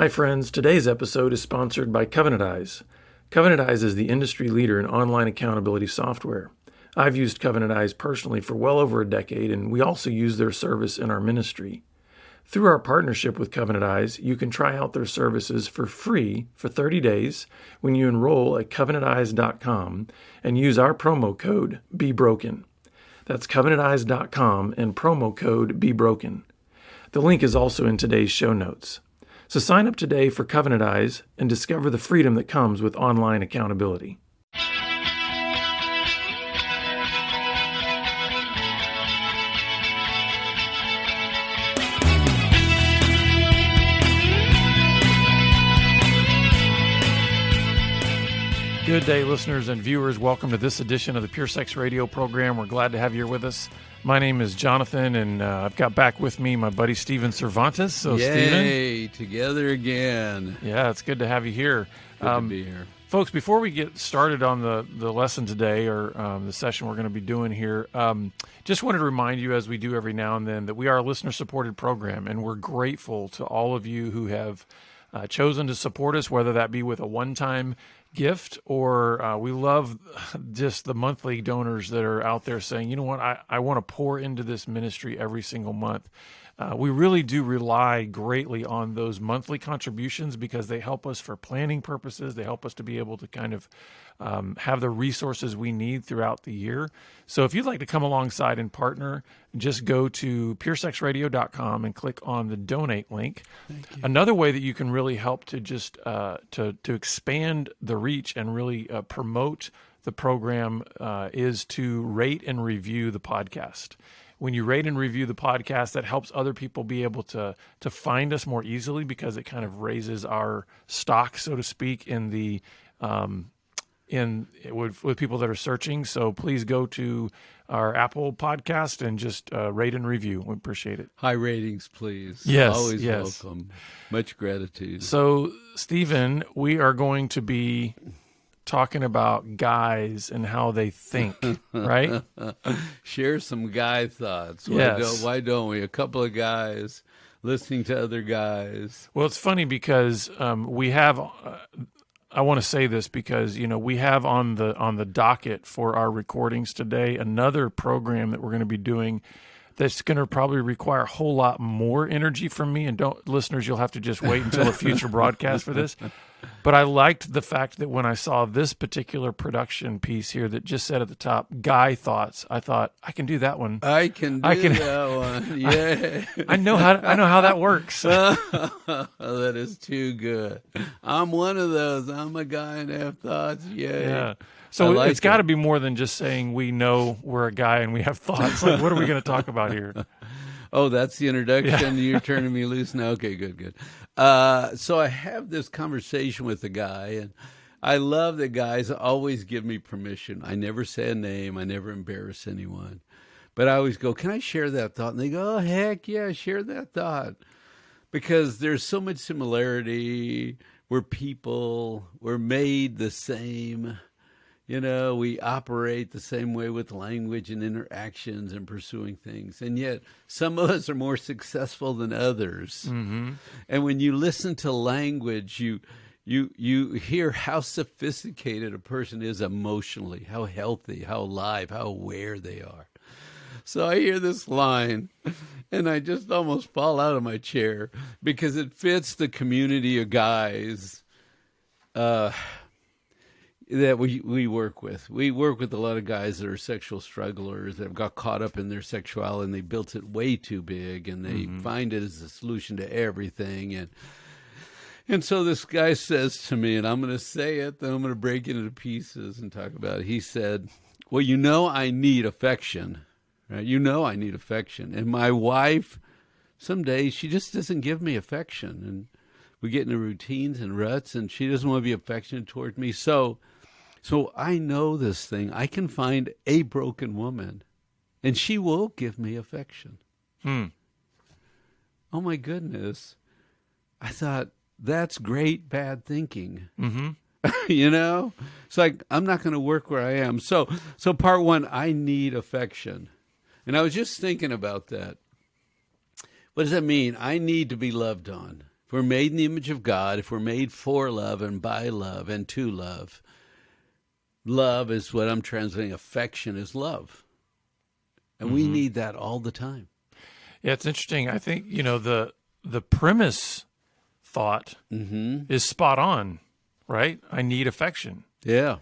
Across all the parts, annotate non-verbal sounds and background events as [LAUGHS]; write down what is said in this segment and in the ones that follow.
Hi, friends. Today's episode is sponsored by Covenant Eyes. Covenant Eyes is the industry leader in online accountability software. I've used Covenant Eyes personally for well over a decade, and we also use their service in our ministry. Through our partnership with Covenant Eyes, you can try out their services for free for 30 days when you enroll at covenanteyes.com and use our promo code BeBroken. That's covenanteyes.com and promo code BeBroken. The link is also in today's show notes. So sign up today for Covenant Eyes and discover the freedom that comes with online accountability. Good day, listeners and viewers. Welcome to this edition of the Pure Sex Radio program. We're glad to have you here with us. My name is Jonathan, and uh, I've got back with me my buddy Steven Cervantes. So, Yay, Steven, together again. Yeah, it's good to have you here. Good um, to be here. Folks, before we get started on the, the lesson today or um, the session we're going to be doing here, um, just wanted to remind you, as we do every now and then, that we are a listener supported program, and we're grateful to all of you who have uh, chosen to support us, whether that be with a one time gift or uh, we love [LAUGHS] just the monthly donors that are out there saying you know what? I, I want to pour into this ministry every single month uh, we really do rely greatly on those monthly contributions because they help us for planning purposes. They help us to be able to kind of um, have the resources we need throughout the year. So if you'd like to come alongside and partner, just go to puresexradio.com and click on the donate link. Another way that you can really help to just uh, to to expand the reach and really uh, promote the program uh, is to rate and review the podcast when you rate and review the podcast, that helps other people be able to to find us more easily because it kind of raises our stock, so to speak, in the um, in with, with people that are searching. So please go to our Apple podcast and just uh, rate and review. We appreciate it. High ratings, please. Yes, always yes. welcome. Much gratitude. So, Stephen, we are going to be talking about guys and how they think, right? [LAUGHS] Share some guy thoughts. Why, yes. don't, why don't we? A couple of guys listening to other guys. Well, it's funny because um, we have. Uh, I want to say this because you know we have on the on the docket for our recordings today another program that we're going to be doing that's going to probably require a whole lot more energy from me and don't listeners you'll have to just wait until a future broadcast for this [LAUGHS] but I liked the fact that when I saw this particular production piece here that just said at the top "Guy Thoughts," I thought I can do that one. I can do I can, that [LAUGHS] one. Yeah, I, I know how I know how that works. [LAUGHS] that is too good. I'm one of those. I'm a guy and have thoughts. Yeah. Yeah. So like it's got to be more than just saying we know we're a guy and we have thoughts. Like, what are we going to talk about here? [LAUGHS] Oh, that's the introduction. Yeah. You're turning me loose now. Okay, good, good. Uh, so I have this conversation with the guy, and I love that guys always give me permission. I never say a name. I never embarrass anyone, but I always go, "Can I share that thought?" And they go, "Oh, heck yeah, share that thought," because there's so much similarity. We're people. We're made the same you know, we operate the same way with language and interactions and pursuing things. And yet, some of us are more successful than others. Mm-hmm. And when you listen to language, you you you hear how sophisticated a person is emotionally, how healthy, how alive, how aware they are. So I hear this line and I just almost fall out of my chair because it fits the community of guys uh, that we we work with. We work with a lot of guys that are sexual strugglers that have got caught up in their sexuality and they built it way too big and they mm-hmm. find it as a solution to everything and and so this guy says to me, and I'm going to say it, then I'm going to break it into pieces and talk about it. He said, "Well, you know, I need affection, right? You know, I need affection, and my wife, some days she just doesn't give me affection, and we get into routines and ruts, and she doesn't want to be affectionate toward me. So, so I know this thing. I can find a broken woman, and she will give me affection. Hmm. Oh my goodness. I thought, that's great bad thinking. Mm-hmm. [LAUGHS] you know? It's like I'm not going to work where I am. So so part 1, I need affection. And I was just thinking about that. What does that mean? I need to be loved on. If we're made in the image of God, if we're made for love and by love and to love, love is what I'm translating. Affection is love. And mm-hmm. we need that all the time. Yeah, it's interesting. I think, you know, the the premise thought mm-hmm. is spot on, right? I need affection. Yeah.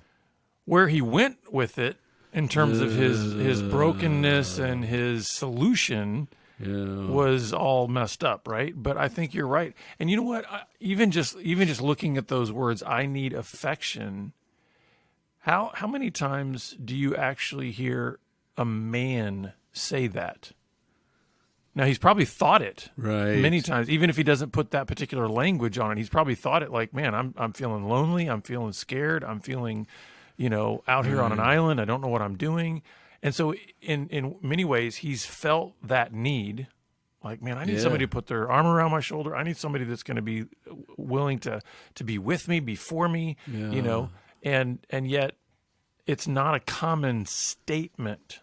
Where he went with it in terms of his his brokenness and his solution yeah. was all messed up, right? But I think you're right. And you know what? I, even just even just looking at those words, I need affection. How how many times do you actually hear a man say that? Now he's probably thought it right many times, even if he doesn't put that particular language on it. He's probably thought it like, "Man, I'm I'm feeling lonely. I'm feeling scared. I'm feeling, you know, out here on an mm. island. I don't know what I'm doing." And so, in in many ways, he's felt that need. Like, man, I need yeah. somebody to put their arm around my shoulder. I need somebody that's going to be uh, willing to to be with me, before me. Yeah. You know, and and yet, it's not a common statement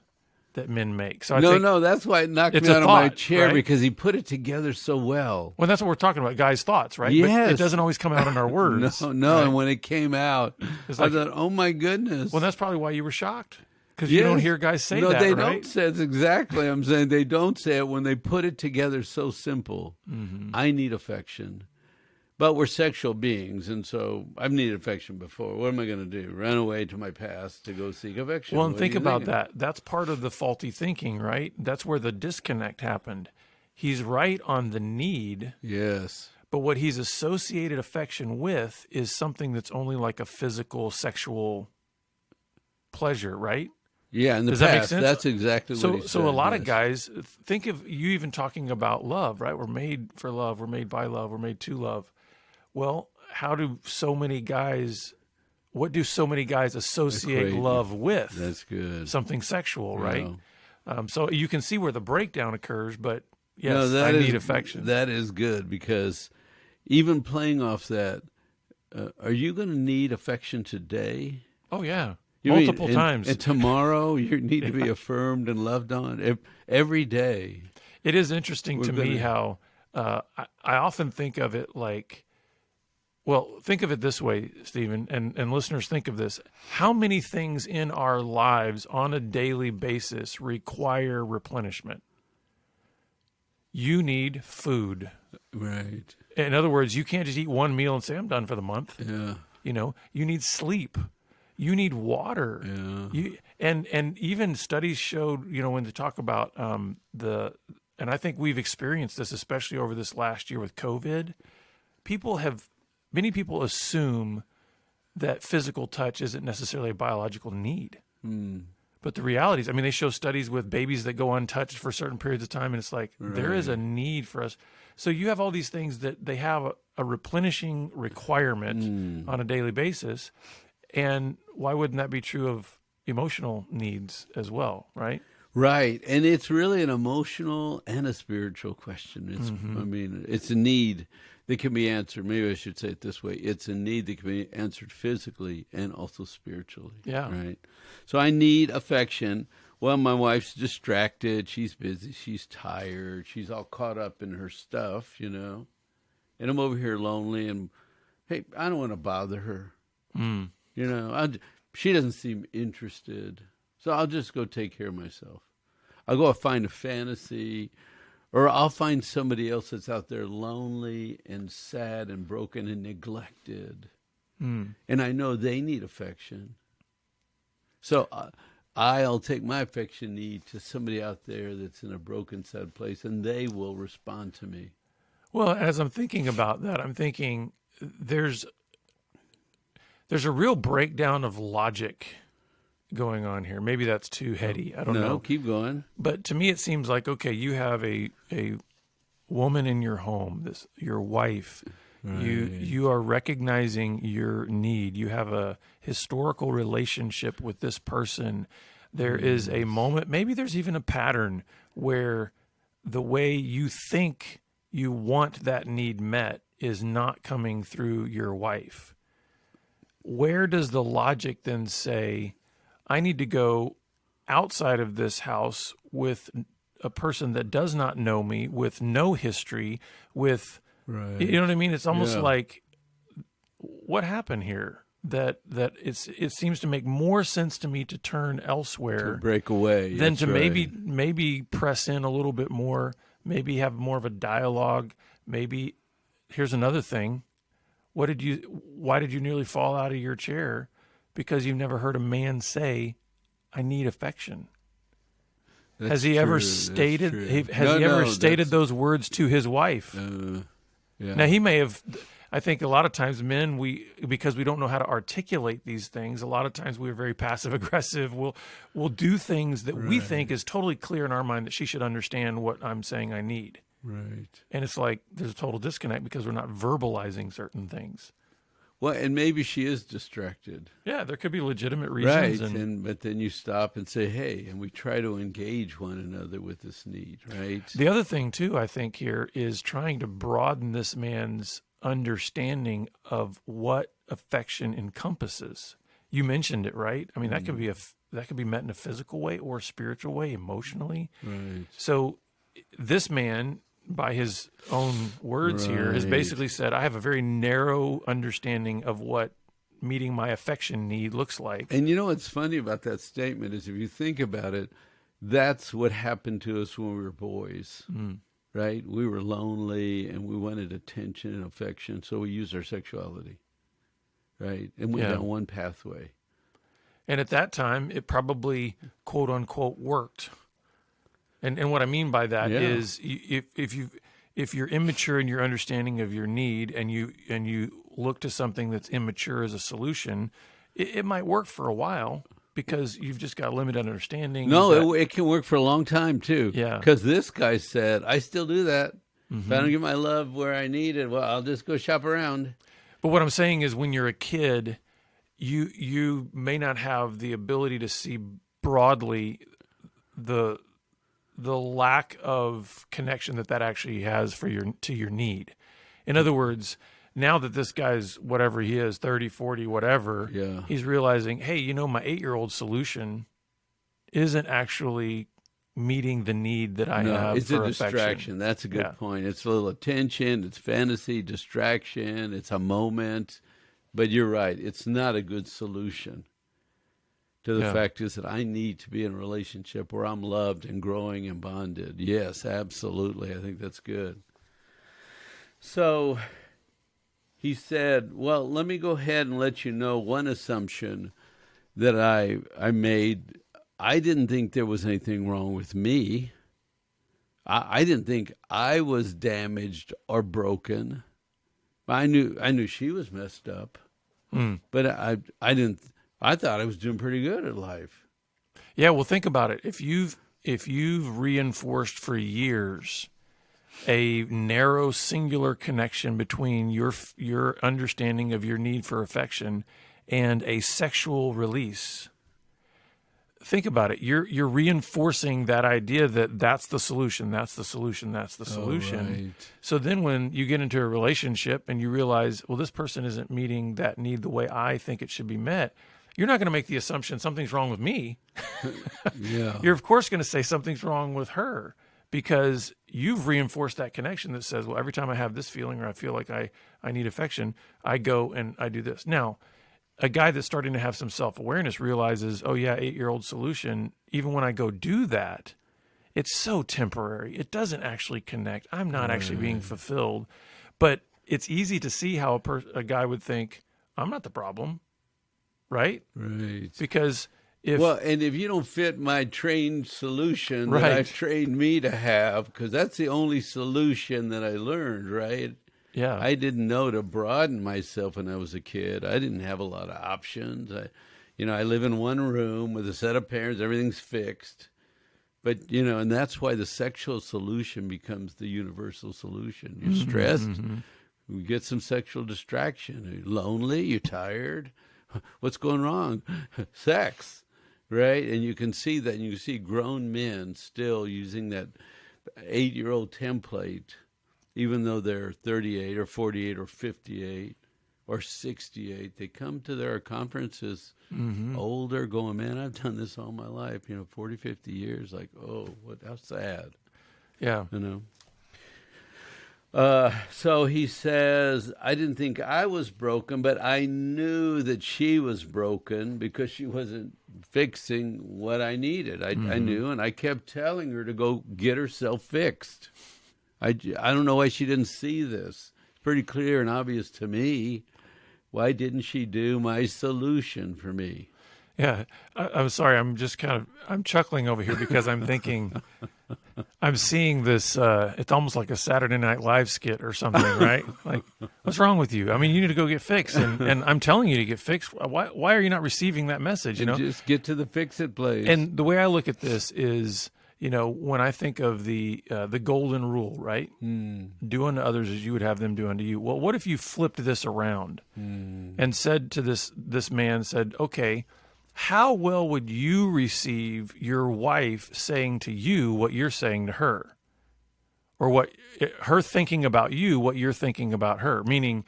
that men make. So I no, no, that's why it knocked me out of my chair right? because he put it together so well. Well, that's what we're talking about, guys' thoughts, right? Yes. But it doesn't always come out in our [LAUGHS] words. no, no. Right? And when it came out, like, I thought, oh my goodness. Well, that's probably why you were shocked because yes. you don't hear guys say no, that. No, they right? don't say it exactly. I'm saying they don't say it when they put it together so simple. Mm-hmm. I need affection but we're sexual beings, and so I've needed affection before. What am I going to do? Run away to my past to go seek affection? Well, and think about thinking? that. That's part of the faulty thinking, right? That's where the disconnect happened. He's right on the need. Yes. But what he's associated affection with is something that's only like a physical, sexual pleasure, right? Yeah, in the Does past, that make sense? that's exactly so, what So said, a lot yes. of guys think of you even talking about love, right? We're made for love. We're made by love. We're made to love. Well, how do so many guys? What do so many guys associate love with? That's good. Something sexual, right? Um, so you can see where the breakdown occurs. But yes, no, that I is, need affection. That is good because even playing off that, uh, are you going to need affection today? Oh yeah, you multiple mean, times. And, and tomorrow you [LAUGHS] need to be affirmed and loved on every day. It is interesting We're to gonna... me how uh, I, I often think of it like well, think of it this way, Stephen, and, and listeners, think of this. How many things in our lives on a daily basis require replenishment? You need food. Right. In other words, you can't just eat one meal and say, I'm done for the month. Yeah. You know, you need sleep. You need water. Yeah. You, and, and even studies showed, you know, when they talk about um, the, and I think we've experienced this, especially over this last year with COVID, people have many people assume that physical touch isn't necessarily a biological need. Mm. But the reality is, I mean, they show studies with babies that go untouched for certain periods of time, and it's like right. there is a need for us. So you have all these things that they have a, a replenishing requirement mm. on a daily basis. And why wouldn't that be true of emotional needs as well, right? Right. And it's really an emotional and a spiritual question. It's mm-hmm. I mean, it's a need that can be answered. Maybe I should say it this way: it's a need that can be answered physically and also spiritually. Yeah. Right. So I need affection. Well, my wife's distracted. She's busy. She's tired. She's all caught up in her stuff, you know. And I'm over here lonely. And hey, I don't want to bother her. Mm. You know, I, she doesn't seem interested. So I'll just go take care of myself. I'll go find a fantasy or I'll find somebody else that's out there lonely and sad and broken and neglected. Mm. And I know they need affection. So uh, I'll take my affection need to somebody out there that's in a broken, sad place, and they will respond to me. Well, as I'm thinking about that, I'm thinking there's there's a real breakdown of logic going on here. Maybe that's too heady. I don't no, know. Keep going. But to me, it seems like okay, you have a a woman in your home, this your wife. Right. You you are recognizing your need. You have a historical relationship with this person. There yes. is a moment, maybe there's even a pattern where the way you think you want that need met is not coming through your wife. Where does the logic then say, I need to go outside of this house with a person that does not know me, with no history, with Right. You know what I mean? It's almost Yeah. like what happened here? That that it's it seems to make more sense to me to turn elsewhere to break away than to maybe maybe press in a little bit more, maybe have more of a dialogue. Maybe here's another thing. What did you why did you nearly fall out of your chair? Because you've never heard a man say, I need affection. That's has he ever true, that's stated he- has No, he ever no, stated those words to his wife? Uh, yeah. Now he may have. I think a lot of times men we because we don't know how to articulate these things. A lot of times we're very passive aggressive. We'll we'll do things that we think is totally clear in our mind that she should understand what I'm saying I need. right. And it's like there's a total disconnect because we're not verbalizing certain things. Well, and maybe she is distracted. Yeah, there could be legitimate Right. reasons. And, And, but then you stop and say, "Hey," and we try to engage one another with this need, right? the other thing too, I think here is trying to broaden this man's understanding of what affection encompasses. You mentioned it, right? I mean, that could mm-hmm. be a that could be met in a physical way or a spiritual way, emotionally. right. So this man by his own words here has basically said I have a very narrow understanding of what meeting my affection need looks like. And you know what's funny about that statement is if you think about it, that's what happened to us when we were boys, Mm. right? We were lonely and we wanted attention and affection, so we used our sexuality, right? And went Yeah. down one pathway. And at that time, it probably quote unquote worked. And and what I mean by that Yeah. is, if if you if you're immature in your understanding of your need and you and you look to something that's immature as a solution, it, it might work for a while because you've just got limited understanding. No, it, it can work for a long time too. Yeah. Because this guy said, I still do that. If Mm-hmm. I don't get my love where I need it, well, I'll just go shop around. But what I'm saying is, when you're a kid, you you may not have the ability to see broadly the the lack of connection that that actually has for your to your need. In other words, now that this guy's whatever he is, 30, 40, whatever, Yeah. he's realizing, hey, you know, my eight year old solution isn't actually meeting the need that I no, have it's for a affection. distraction. That's a good Yeah. point. It's a little attention, it's fantasy, distraction, it's a moment. But you're right. It's not a good solution to the Yeah. fact is that I need to be in a relationship where I'm loved and growing and bonded. Yes, absolutely. I think that's good. So he said, "Well, let me go ahead and let you know one assumption that I I made. I didn't think there was anything wrong with me. I, I didn't think I was damaged or broken. I knew I knew she was messed up, Mm. but I I didn't. I thought I was doing pretty good at life. Yeah, well, think about it. If you've if you've reinforced for years a narrow, singular connection between your your understanding of your need for affection and a sexual release, think about it. You're you're reinforcing that idea that that's the solution. That's the solution. That's the solution. right. So then, when you get into a relationship and you realize, well, this person isn't meeting that need the way I think it should be met, you're not going to make the assumption something's wrong with me [LAUGHS] Yeah. [LAUGHS] you're of course going to say something's wrong with her because you've reinforced that connection that says, well, every time I have this feeling or I feel like I, I need affection, I go and I do this. Now, a guy that's starting to have some self awareness realizes, oh, yeah, eight year old solution, even when I go do that, it's so temporary. It doesn't actually connect. I'm not actually being fulfilled. But it's easy to see how a, per- a guy would think, I'm not the problem, right? right. Because if well, and if you don't fit my trained solution that I've trained me to have, because that's the only solution that I learned, right? yeah, I didn't know to broaden myself when I was a kid. I didn't have a lot of options. I, you know, I live in one room with a set of parents. Everything's fixed. But you know, and that's why the sexual solution becomes the universal solution. You're mm-hmm. stressed, mm-hmm. you get some sexual distraction. You're lonely, you're tired. [LAUGHS] What's going wrong? [LAUGHS] Sex, right? And you can see that. And you see grown men still using that eight-year-old template even though they're 38 or 48 or 58 or 68 they come to their conferences mm-hmm. older going man i've done this all my life you know 40 50 years like oh what how sad yeah. you know Uh, so he says, I didn't think I was broken, but I knew that she was broken because she wasn't fixing what I needed. I, I knew, and I kept telling her to go get herself fixed. I, I don't know why she didn't see this. It's pretty clear and obvious to me. Why didn't she do my solution for me? Yeah, I, I'm sorry. I'm just kind of I'm chuckling over here because I'm thinking [LAUGHS] I'm seeing this. Uh, it's almost like a Saturday Night Live skit or something, [LAUGHS] right? like, what's wrong with you? I mean, you need to go get fixed, and, and I'm telling you to get fixed. Why why are you not receiving that message? You know, Just get to the fix it place. and the way I look at this is, you know, when I think of the uh, the golden rule, right? Mm. Do unto others as you would have them do unto you. Well, what if you flipped this around and said to this this man, said, okay, how well would you receive your wife saying to you what you're saying to her, or what eh, her thinking about you, what you're thinking about her? Meaning.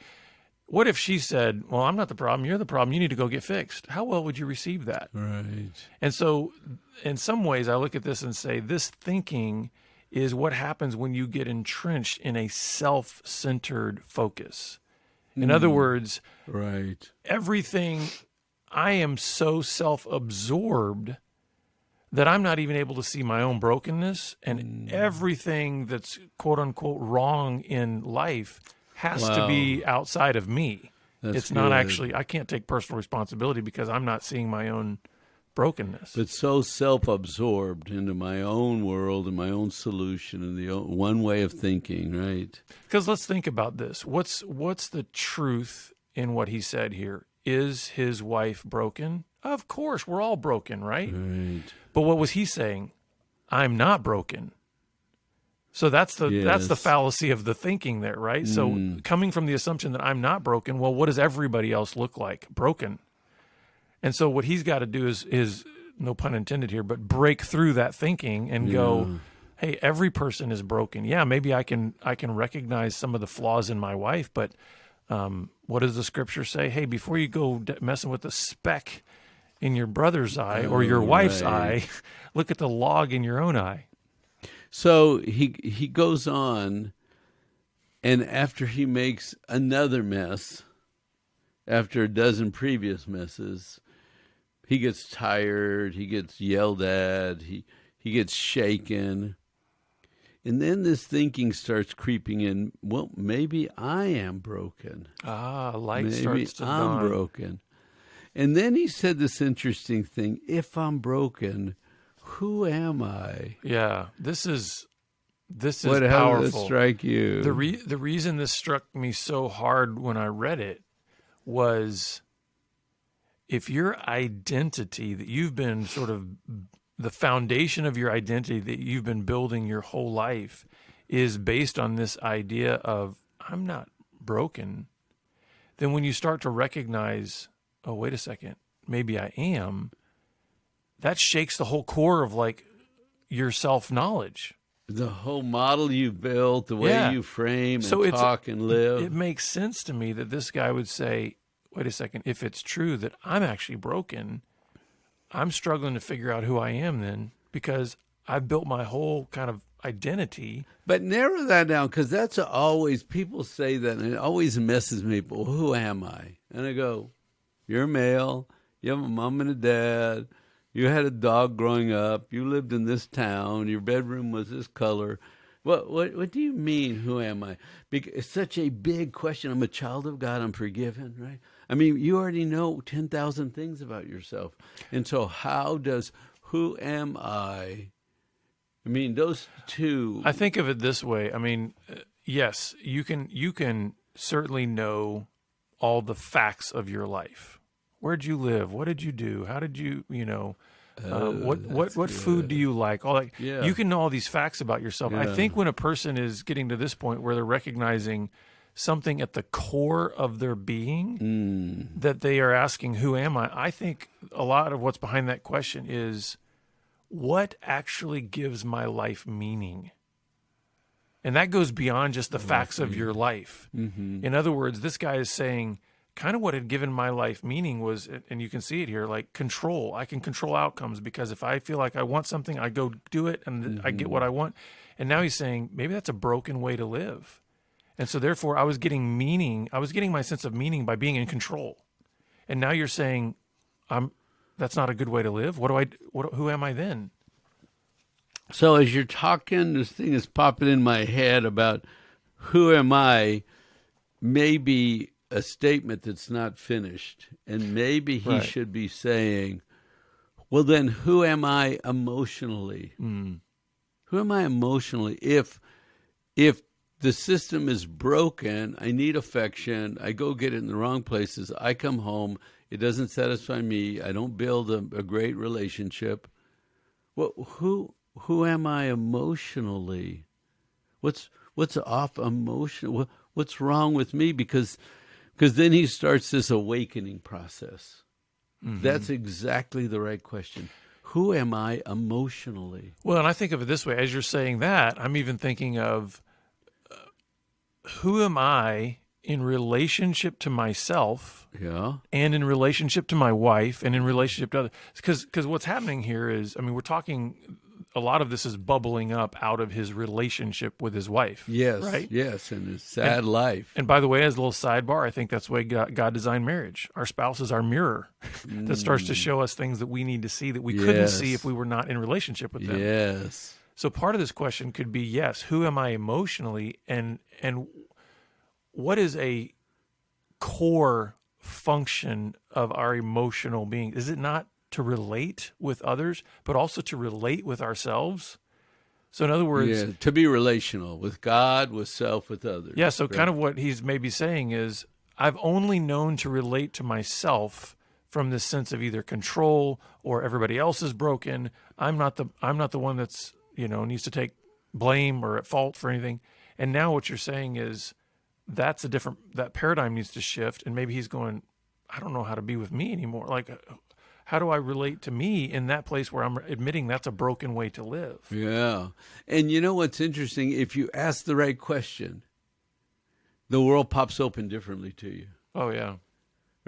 What if she said, "Well, I'm not the problem. You're the problem. You need to go get fixed." How well would you receive that? right. And so, in some ways, I look at this and say, this thinking is what happens when you get entrenched in a self centered focus. In other hmm. words, Right. everything, I am so self absorbed that I'm not even able to see my own brokenness, and mm. everything that's quote unquote wrong in life has to be outside of me. That's it's not good. actually, I can't take personal responsibility because I'm not seeing my own brokenness. but so self-absorbed into my own world and my own solution and the one way of thinking, right? Because let's think about this. What's what's the truth in what he said here? Is his wife broken? Of course, we're all broken, right? Right. But what was he saying? I'm not broken. So that's the that's the fallacy of the thinking there, right? So mm. coming from the assumption that I'm not broken, well, what does everybody else look like? Broken. And so what he's got to do is is no pun intended here, but break through that thinking and go, hey, every person is broken. Yeah, maybe I can I can recognize some of the flaws in my wife, but um, what does the scripture say? Hey, before you go messing with the speck in your brother's eye or your Oh, wife's right. eye, [LAUGHS] look at the log in your own eye. So he he goes on, and after he makes another mess, after a dozen previous messes, he gets tired. He gets yelled at. He he gets shaken, and then this thinking starts creeping in. Well, maybe I am broken. Ah, light Maybe starts to I'm dawn. broken. And then he said this interesting thing: If I'm broken, who am I? Yeah, this is this is What how did this powerful. strike you? The re- the reason this struck me so hard when I read it was if your identity that you've been sort of the foundation of your identity that you've been building your whole life is based on this idea of I'm not broken, then when you start to recognize, oh wait a second, maybe I am, that shakes the whole core of like your self knowledge. the whole model you built, the way Yeah. you frame and So talk and live. It makes sense to me that this guy would say, wait a second, if it's true that I'm actually broken, I'm struggling to figure out who I am then because I've built my whole kind of identity. but narrow that down because that's always people say that, and it always messes me. But who am I? And I go, "You're male. You have a mom and a dad. You had a dog growing up. You lived in this town. Your bedroom was this color." What what what do you mean? Who am I? Because it's such a big question. I'm a child of God. I'm forgiven, right? I mean, you already know ten thousand things about yourself, and so how does who am I? I mean, those two. I think of it this way. I mean, uh, yes, you can you can certainly know all the facts of your life. Where'd you live? What did you do? How did you, you know, uh, what what what food do you like? All that. Yeah. You can know all these facts about yourself. I think when a person is getting to this point where they're recognizing something at the core of their being Mm. that they are asking, "Who am I?" I think a lot of what's behind that question is, what actually gives my life meaning? And that goes beyond just the facts of your life. Mm-hmm. In other words, this guy is saying kind of what had given my life meaning was, and you can see it here, like control. I can control outcomes because if I feel like I want something, I go do it and I get what I want. And now he's saying maybe that's a broken way to live. And so therefore I was getting meaning, I was getting my sense of meaning by being in control. And now you're saying I'm that's not a good way to live. What do I what who am I then? So as you're talking, this thing is popping in my head about who am I? Maybe a statement that's not finished, and maybe he Right. should be saying, "Well, then, who am I emotionally? Mm. Who am I emotionally? If if the system is broken, I need affection. I go get it in the wrong places. I come home, it doesn't satisfy me. I don't build a, a great relationship. Well, who who am I emotionally? What's what's off emotion? What, what's wrong with me? Because because then he starts this awakening process. Mm-hmm. That's exactly the right question. Who am I emotionally? Well, and I think of it this way as you're saying that, I'm even thinking of who am I in relationship to myself Yeah. and in relationship to my wife and in relationship to others because because what's happening here is I mean we're talking a lot of this is bubbling up out of his relationship with his wife. Yes. Right? Yes. And his sad life. And by the way, as a little sidebar, I think that's the way God, God designed marriage. Our spouse is our mirror [LAUGHS] that starts to mm. show us things that we need to see that we couldn't see if we were not in relationship with them. Yes. So part of this question could be yes, who am I emotionally and and what is a core function of our emotional being? Is it not to relate with others, but also to relate with ourselves? So in other words, Yeah. To be relational with God, with self, with others. Yeah, so kind of what he's maybe saying is I've only known to relate to myself from this sense of either control or everybody else is broken. I'm not the I'm not the one that's, you know, needs to take blame or at fault for anything. And now what you're saying is that's a different that paradigm needs to shift and maybe he's going I don't know how to be with me anymore. Like how do I relate to me in that place where I'm admitting that's a broken way to live? Yeah. And you know what's interesting? If you ask the right question, the world pops open differently to you. Oh yeah.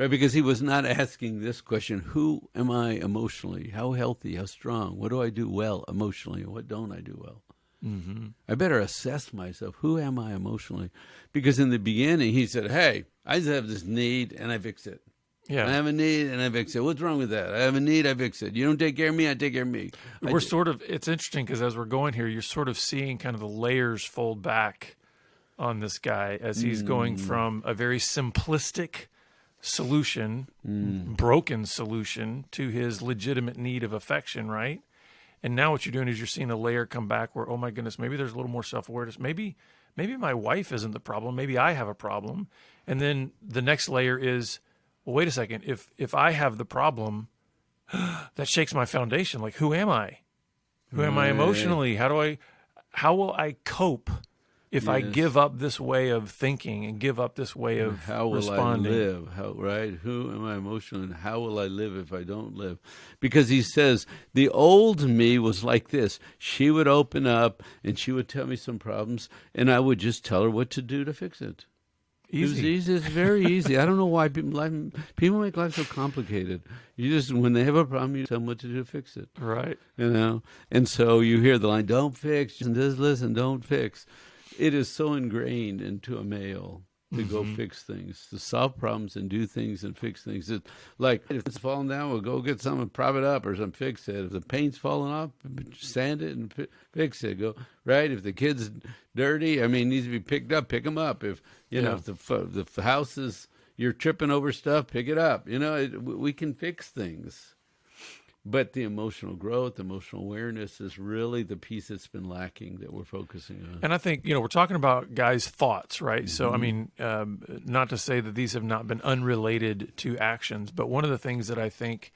Right? Because he was not asking this question Who am I emotionally? How healthy? How strong? What do I do well emotionally? What don't I do well? Mm-hmm. I better assess myself. Who am I emotionally? Because in the beginning, he said, Hey, I just have this need and I fix it. Yeah. I have a need and I fix it. What's wrong with that? I have a need, I fix it. You don't take care of me, I take care of me. I we're d- sort of it's interesting because as we're going here you're sort of seeing kind of the layers fold back on this guy as he's going Mm. from a very simplistic solution Mm. broken solution to his legitimate need of affection right? And now what you're doing is you're seeing a layer come back where oh my goodness maybe there's a little more self-awareness. Maybe maybe my wife isn't the problem. Maybe i have a problem. And then the next layer is well wait a second. If if i have the problem [GASPS] that shakes my foundation. Like who am i? Who am i emotionally? How do i how will i cope if i give up this way of thinking and give up this way of how will responding I live? How right? Who am I emotional and how will I live if I don't live? Because he says the old me was like this. She would open up and she would tell me some problems and I would just tell her what to do to fix it. It was easy easy. It's very easy. I don't know why people life, people make life so complicated. You just when they have a problem, you tell them what to do to fix it. right You know, and so you hear the line, "Don't fix," and just listen, "Don't fix." It is so ingrained into a male to go mm-hmm. fix things, to solve problems and do things and fix things. It's like if it's falling down, we'll go get something, prop it up, or some fix it. If the paint's falling off, sand it and fi- fix it. Go right. If the kid's dirty, I mean, needs to be picked up, pick them up. If you know, if the f- the house is you're tripping over stuff, pick it up. You know, it, we can fix things. But the emotional growth, emotional awareness is really the piece that's been lacking that we're focusing on. And I think you know we're talking about guys' thoughts, right? So I Mm-hmm. mean, um, not to say that these have not been unrelated to actions, but one of the things that I think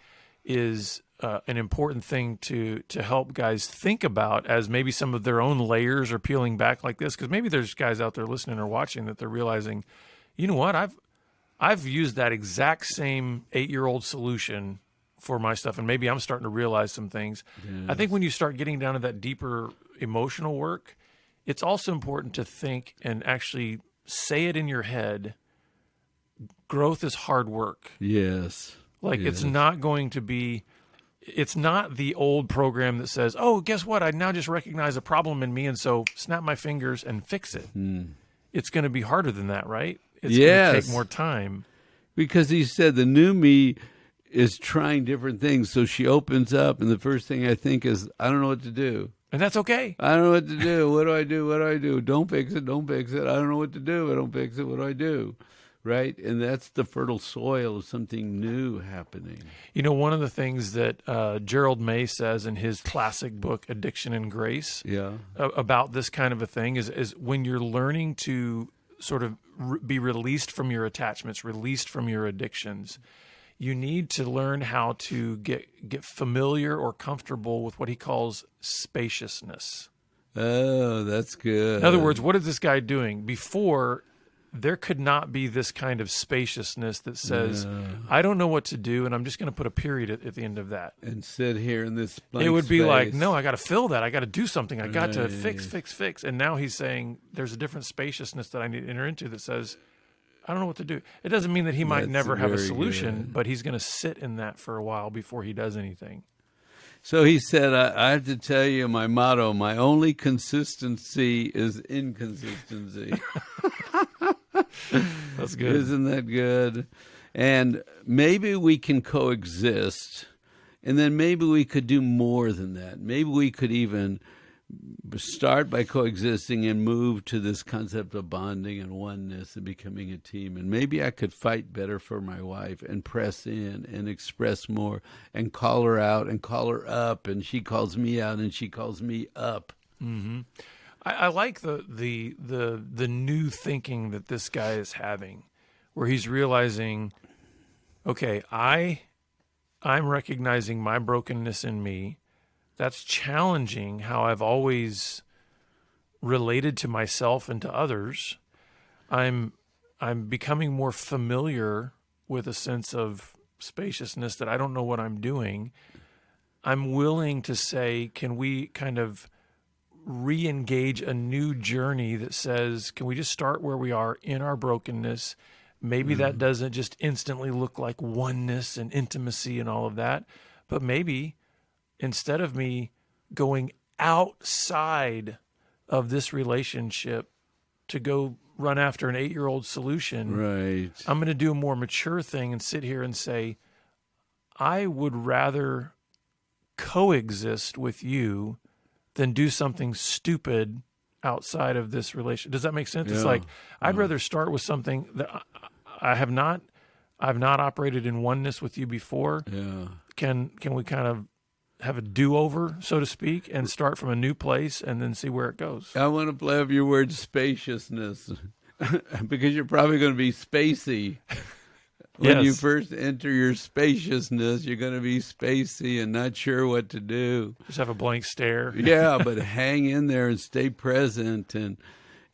is uh, an important thing to to help guys think about as maybe some of their own layers are peeling back like this, because maybe there's guys out there listening or watching that they're realizing, you know what, I've I've used that exact same eight year old solution for my stuff, and maybe I'm starting to realize some things. I think when you start getting down to that deeper emotional work, it's also important to think and actually say it in your head. Growth is hard work. Yes. Like it's not going to be it's not the old program that says, "Oh, guess what? I now just recognize a problem in me and so snap my fingers and fix it." Hmm. it's going to be harder than that, right? It's Yes. going to take more time. because he said the new me is trying different things. So she opens up, and the first thing I think is, I don't know what to do. And that's okay. I don't know what to do. What do I do? What do I do? Don't fix it. Don't fix it. I don't know what to do. I don't fix it. What do I do? Right? And that's the fertile soil of something new happening. You know, one of the things that uh, Gerald May says in his classic book, Addiction and Grace, Yeah. about this kind of a thing is is when you're learning to sort of re- be released from your attachments, released from your addictions. You need to learn how to get get familiar or comfortable with what he calls spaciousness. Oh, that's good. In other words, what is this guy doing? Before there could not be this kind of spaciousness that says, I don't know what to do, and I'm just going to put a period at, at the end of that. and sit here in this. Blank it would be like, no, I got to fill that. I got to do something. I got to fix, fix, fix. And now he's saying there's a different spaciousness that I need to enter into that says, I don't know what to do. It doesn't mean that he might That's never have a solution, good. but he's going to sit in that for a while before he does anything. So he said, I, I have to tell you my motto my only consistency is inconsistency. [LAUGHS] That's good. Isn't that good? And maybe we can coexist, and then maybe we could do more than that. Maybe we could even start by coexisting and move to this concept of bonding and oneness and becoming a team. And maybe I could fight better for my wife and press in and express more and call her out and call her up, and she calls me out and she calls me up. Mm-hmm. I, I like the, the the the new thinking that this guy is having, where he's realizing, okay, I I'm recognizing my brokenness in me. That's challenging how I've always related to myself and to others. I'm I'm becoming more familiar with a sense of spaciousness that I don't know what I'm doing. I'm willing to say, can we kind of re-engage a new journey that says can we just start where we are in our brokenness maybe that mm-hmm. doesn't just instantly look like oneness and intimacy and all of that but maybe instead of me going outside of this relationship to go run after an 8-year-old solution Right. I'm going to do a more mature thing and sit here and say, I would rather coexist with you than do something stupid outside of this relation. Does that make sense? It's like I'd rather start with something that I, I have not, I've not operated in oneness with you before. Yeah. Can can we kind of have a do over, so to speak, and start from a new place and then see where it goes? I want to play up your word spaciousness [LAUGHS] because you're probably going to be spacey. When you first enter your spaciousness, you're going to be spacey and not sure what to do. Just have a blank stare. Yeah, [LAUGHS] but hang in there and stay present and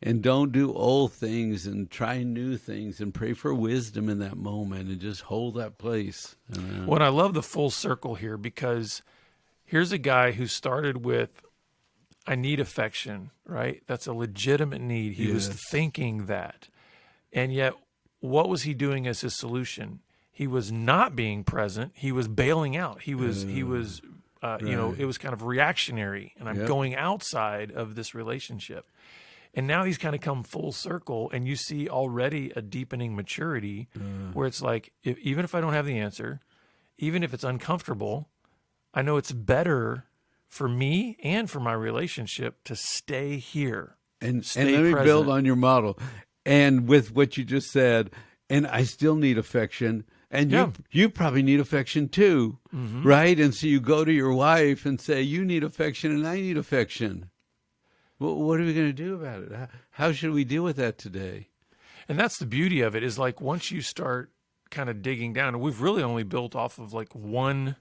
and don't do old things and try new things and pray for wisdom in that moment and just hold that place. you know? Well, I love the full circle here because here's a guy who started with, I need affection, right? That's a legitimate need. He was thinking that. And yet, what was he doing as his solution? He was not being present. He was bailing out. He was, he was, uh, you know, it was kind of reactionary. And I'm Yep. going outside of this relationship. And now he's kind of come full circle, and you see already a deepening maturity where it's like, if, even if I don't have the answer, even if it's uncomfortable, I know it's better for me and for my relationship to stay here. and Stay and let me present. build on your model and with what you just said and i still need affection and Yeah. Mm-hmm. you you probably need affection too right and so you go to your wife and say you need affection and i need affection well, what are we going to do about it how, how should we deal with that today And that's the beauty of it is like once you start kind of digging down, and we've really only built off of like one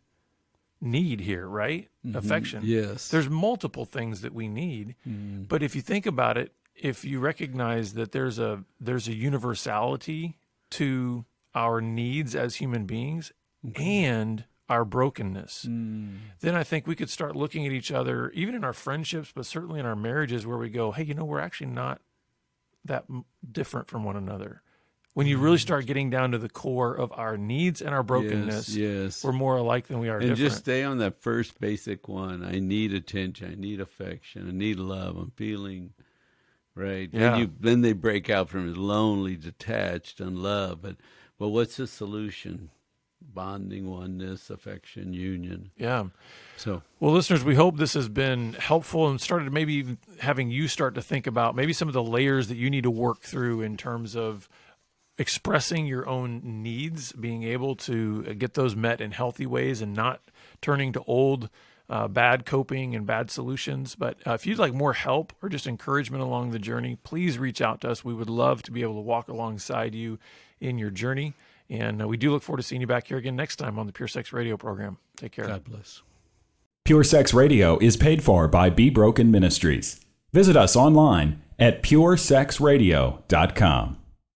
need here, right? Mm-hmm. Affection. yes There's multiple things that we need, mm-hmm. but if you think about it, if you recognize that there's a there's a universality to our needs as human beings and our brokenness, mm. then I think we could start looking at each other, even in our friendships, but certainly in our marriages, where we go, "Hey, you know, we're actually not that different from one another." When you really start getting down to the core of our needs and our brokenness, yes, yes. we're more alike than we are and different. just stay on that first basic one i need attention i need affection i need love i'm feeling Right. Yeah. Then, you, then they break out from it lonely, detached, unloved. But well, what's the solution? Bonding, oneness, affection, union. Yeah. So Well, listeners, we hope this has been helpful and started maybe even having you start to think about maybe some of the layers that you need to work through in terms of expressing your own needs, being able to get those met in healthy ways and not turning to old uh, bad coping and bad solutions. But uh, if you'd like more help or just encouragement along the journey, please reach out to us. We would love to be able to walk alongside you in your journey. And uh, we do look forward to seeing you back here again next time on the Pure Sex Radio program. Take care. God bless. Pure Sex Radio is paid for by Be Broken Ministries. Visit us online at puresexradio.com.